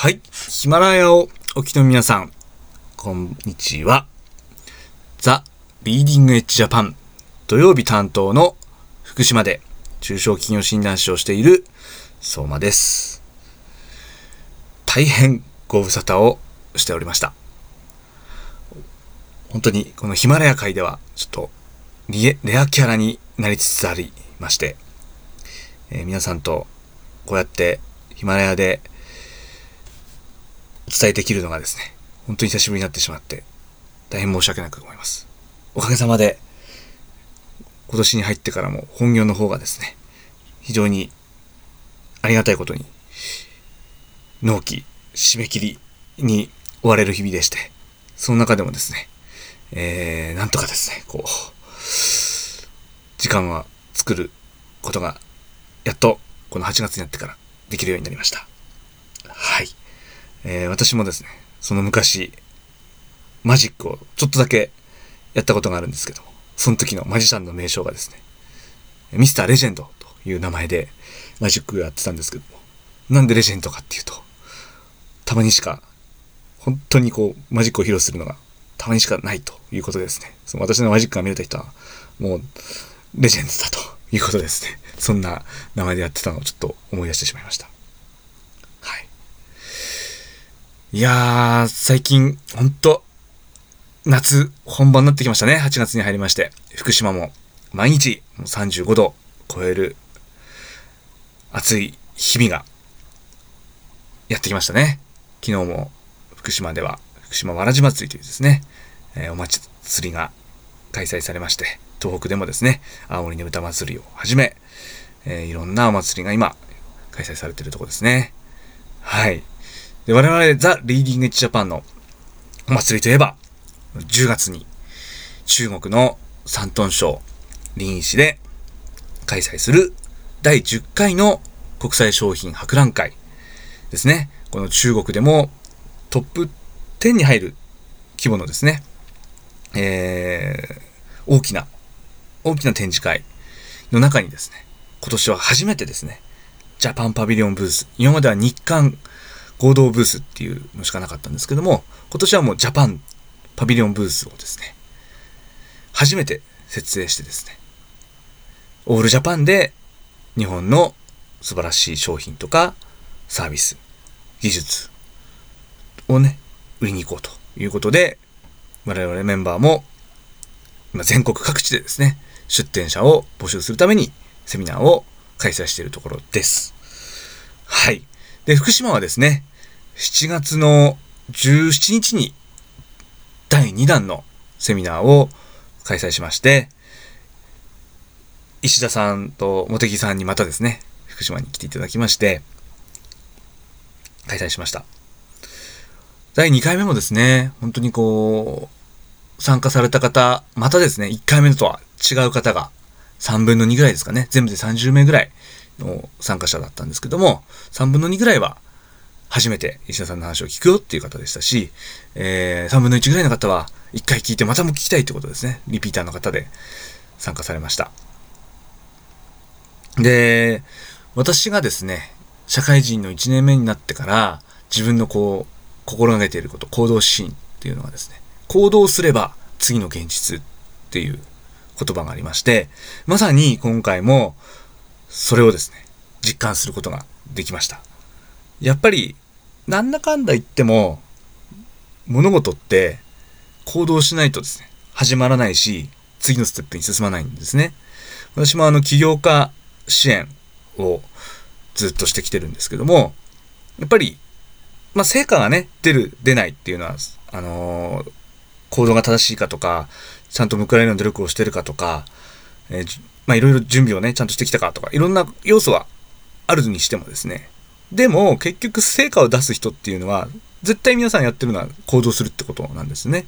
はい。ヒマラヤをお聞きの皆さん、こんにちは。ザ・リーディング・エッジ・ジャパン土曜日担当の福島で中小企業診断士をしている相馬です。大変ご無沙汰をしておりました。本当にこのヒマラヤ界ではちょっとレアキャラになりつつありまして、えー皆さんとこうやってヒマラヤで伝えできるのがですね、本当に久しぶりになってしまって、大変申し訳なく思います。おかげさまで、今年に入ってからも本業の方がですね、非常にありがたいことに、納期、締め切りに追われる日々でして、その中でもですね、えー、なんとかですね、こう、時間は作ることが、やっとこの8月になってからできるようになりました。えー私もですね、その昔、マジックをちょっとだけやったことがあるんですけども、その時のマジシャンの名称がですね、ミスターレジェンドという名前でマジックをやってたんですけども、なんでレジェンドかっていうと、たまにしか、本当にこう、マジックを披露するのがたまにしかないということでですね、その私のマジックが見れた人は、もう、レジェンドだということですね。そんな名前でやってたのをちょっと思い出してしまいました。はい。いやー、最近、ほんと、夏本番になってきましたね。8月に入りまして。福島も毎日35度超える暑い日々がやってきましたね。昨日も福島では福島わらじ祭りというですね、えーお祭りが開催されまして、東北でもですね、青森ねぶた祭りをはじめ、えーいろんなお祭りが今開催されているところですね。はい。で、我々ザ・リーディング・エッジ・ジャパンのお祭りといえば、10月に中国の山東省臨市で開催する第10回の国際商品博覧会ですね。この中国でもトップ10に入る規模のですね、えー、大きな、大きな展示会の中にですね、今年は初めてですね、ジャパンパビリオンブース、今までは日韓合同ブースっていうのしかなかったんですけども、今年はもうジャパンパビリオンブースをですね、初めて設営してですね、オールジャパンで日本の素晴らしい商品とかサービス、技術をね、売りに行こうということで、我々メンバーも今全国各地でですね、出店者を募集するためにセミナーを開催しているところです。はい。で、福島はですね、7月の17日に第2弾のセミナーを開催しまして、石田さんと茂木さんにまたですね、福島に来ていただきまして、開催しました。第2回目もですね、本当にこう、参加された方、またですね、1回目とは違う方が3分の2ぐらいですかね、全部で30名ぐらいの参加者だったんですけども、3分の2ぐらいは初めて石田さんの話を聞くよっていう方でしたし、えー、3分の1ぐらいの方は1回聞いてまたも聞きたいってことですね。リピーターの方で参加されました。で、私がですね、社会人の1年目になってから自分のこう、心がけていること、行動指針っていうのがですね、行動すれば次の現実っていう言葉がありまして、まさに今回もそれをですね、実感することができました。やっぱり、なんだかんだ言っても、物事って行動しないとですね、始まらないし、次のステップに進まないんですね。私もあの、起業家支援をずっとしてきてるんですけども、やっぱり、まあ、成果がね、出る、出ないっていうのは、あのー行動が正しいかとか、ちゃんと報われるような努力をしてるかとか、えーまあ、いろいろ準備をね、ちゃんとしてきたかとか、いろんな要素はあるにしてもですね、でも、結局成果を出す人っていうのは、絶対皆さんやってるのは行動するってことなんですね。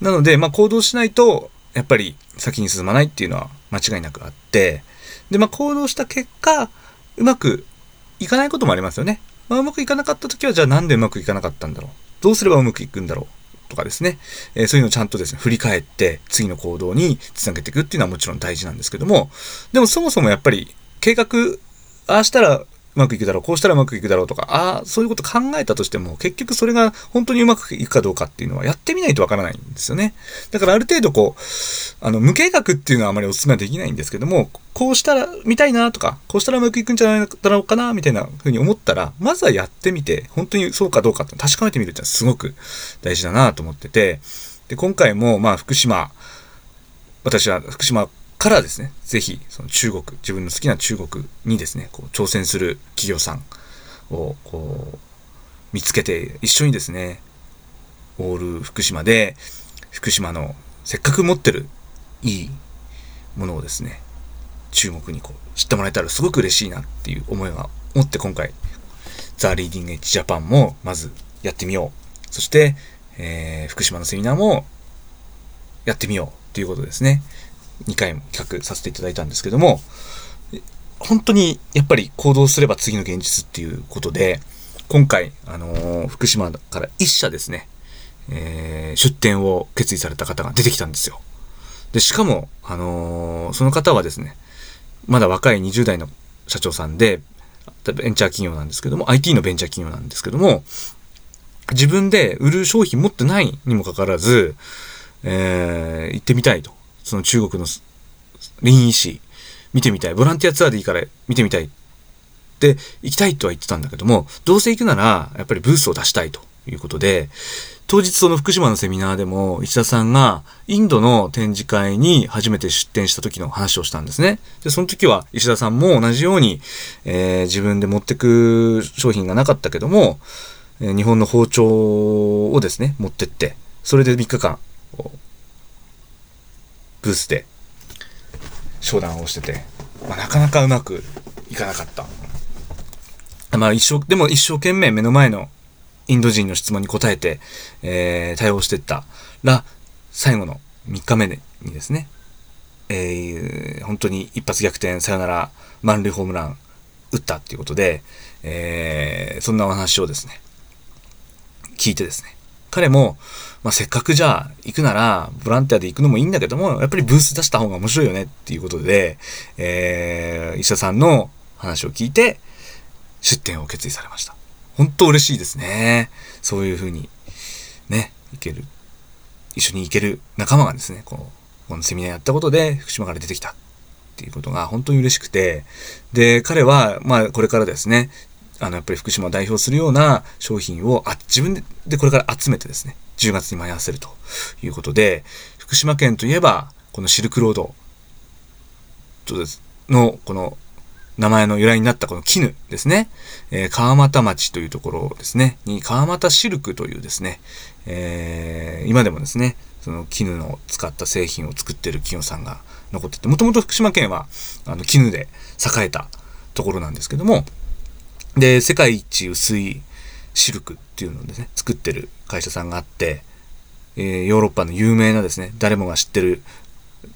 なので、まあ行動しないと、やっぱり先に進まないっていうのは間違いなくあって、で、まあ行動した結果、うまくいかないこともありますよね。まあうまくいかなかった時は、じゃあなんでうまくいかなかったんだろう。どうすればうまくいくんだろう。とかですね、えーそういうのをちゃんとですね、振り返って次の行動につなげていくっていうのはもちろん大事なんですけども、でもそもそもやっぱり計画、ああしたらうまくいくだろう、こうしたらうまくいくだろうとか、ああ、そういうこと考えたとしても、結局それが本当にうまくいくかどうかっていうのはやってみないとわからないんですよね。だからある程度こう、あの、無計画っていうのはあまりお勧めはできないんですけども、こうしたら見たいなとか、こうしたらうまくいくんじゃないだろうかな、みたいな風に思ったら、まずはやってみて、本当にそうかどうかって確かめてみるってのはすごく大事だなと思ってて、で、今回もまあ福島、私は福島からですね、ぜひ、その中国、自分の好きな中国にですね、こう挑戦する企業さんをこう見つけて、一緒にですね、オール福島で、福島のせっかく持ってるいいものをですね、中国にこう知ってもらえたらすごく嬉しいなっていう思いが持って今回、ザ・リーディング・エッジ・ジャパンもまずやってみよう。そして、えー、福島のセミナーもやってみようということですね。2回も企画させていただいたんですけども、本当にやっぱり行動すれば次の現実っていうことで、今回、あのー、福島から一社ですね、えー、出店を決意された方が出てきたんですよ。で、しかも、あのー、その方はですね、まだ若い20代の社長さんで、ベンチャー企業なんですけども、IT のベンチャー企業なんですけども、自分で売る商品持ってないにもかかわらず、えー、行ってみたいと。その中国の臨医師、見てみたい。ボランティアツアーでいいから見てみたい。って行きたいとは言ってたんだけども、どうせ行くなら、やっぱりブースを出したいということで、当日その福島のセミナーでも石田さんがインドの展示会に初めて出展した時の話をしたんですね。で、その時は石田さんも同じように、えー、自分で持ってく商品がなかったけども、日本の包丁をですね、持ってって、それで3日間、ブースで商談をしてて、まあ、なかなかうまくいかなかった。まあ一生、でも一生懸命目の前のインド人の質問に答えて、えー、対応してったら、最後の3日目にですね、えー、本当に一発逆転、さよなら、満塁ホームラン打ったっていうことで、えー、そんなお話をですね、聞いてですね、彼も、まあ、せっかくじゃあ行くなら、ボランティアで行くのもいいんだけども、やっぱりブース出した方が面白いよねっていうことで、えー、医者さんの話を聞いて、出店を決意されました。本当嬉しいですね。そういうふうに、ね、行ける、一緒に行ける仲間がですね、こう、このセミナーやったことで福島から出てきたっていうことが本当に嬉しくて、で、彼は、まあ、これからですね、あの、やっぱり福島を代表するような商品を、あ、自分でこれから集めてですね、10月に舞い合わせるということで、福島県といえば、このシルクロードの、この名前の由来になったこの絹ですね、えー、川俣町というところですね、に川俣シルクというですね、えー、今でもですね、その絹の使った製品を作っている企業さんが残ってて、もともと福島県はあの絹で栄えたところなんですけども、で、世界一薄いシルクっていうのをですね、作ってる会社さんがあって、えー、ヨーロッパの有名なですね、誰もが知ってる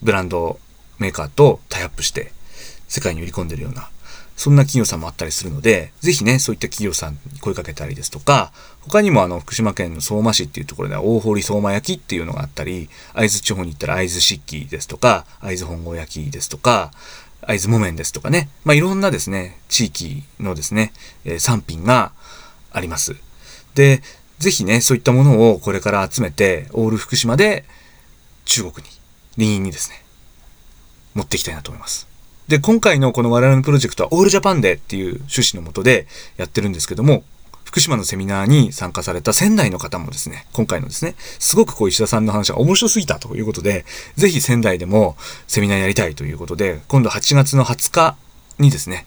ブランドメーカーとタイアップして、世界に売り込んでるような、そんな企業さんもあったりするので、ぜひね、そういった企業さんに声かけたりですとか、他にもあの、福島県の相馬市っていうところでは、大堀相馬焼きっていうのがあったり、会津地方に行ったら会津漆器ですとか、会津本郷焼きですとか、会津木綿ですとかね、まあ、いろんなですね、地域のですね、えー、産品があります。で、ぜひね、そういったものをこれから集めて、オール福島で中国に、林院にですね、持っていきたいなと思います。で、今回のこの我々のプロジェクトはオールジャパンデーっていう趣旨のもとでやってるんですけども、福島のセミナーに参加された仙台の方もですね、今回のですね、すごくこう石田さんの話が面白すぎたということで、ぜひ仙台でもセミナーやりたいということで、今度8月の20日にですね、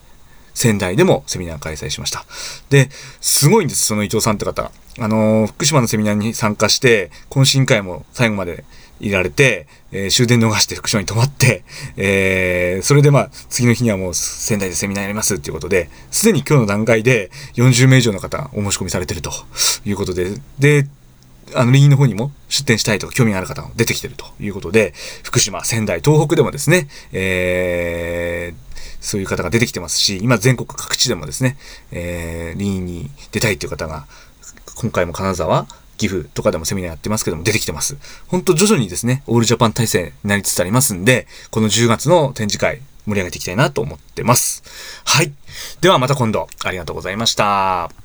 仙台でもセミナー開催しました。で、すごいんです、その伊藤さんって方。あのー、福島のセミナーに参加して、懇親会も最後までいられて、えー、終電逃して福島に泊まって、えー、それでまあ、次の日にはもう仙台でセミナーやりますっていうことで、すでに今日の段階で40名以上の方お申し込みされてるということで、で、あの、リンの方にも出店したいとか興味がある方が出てきてるということで、福島、仙台、東北でもですね、えー、そういう方が出てきてますし、今全国各地でもですね、えー、リーンに出たいっていう方が、今回も金沢、岐阜とかでもセミナーやってますけども出てきてます。ほんと徐々にですね、オールジャパン体制になりつつありますんで、この10月の展示会、盛り上げていきたいなと思ってます。はい。ではまた今度、ありがとうございました。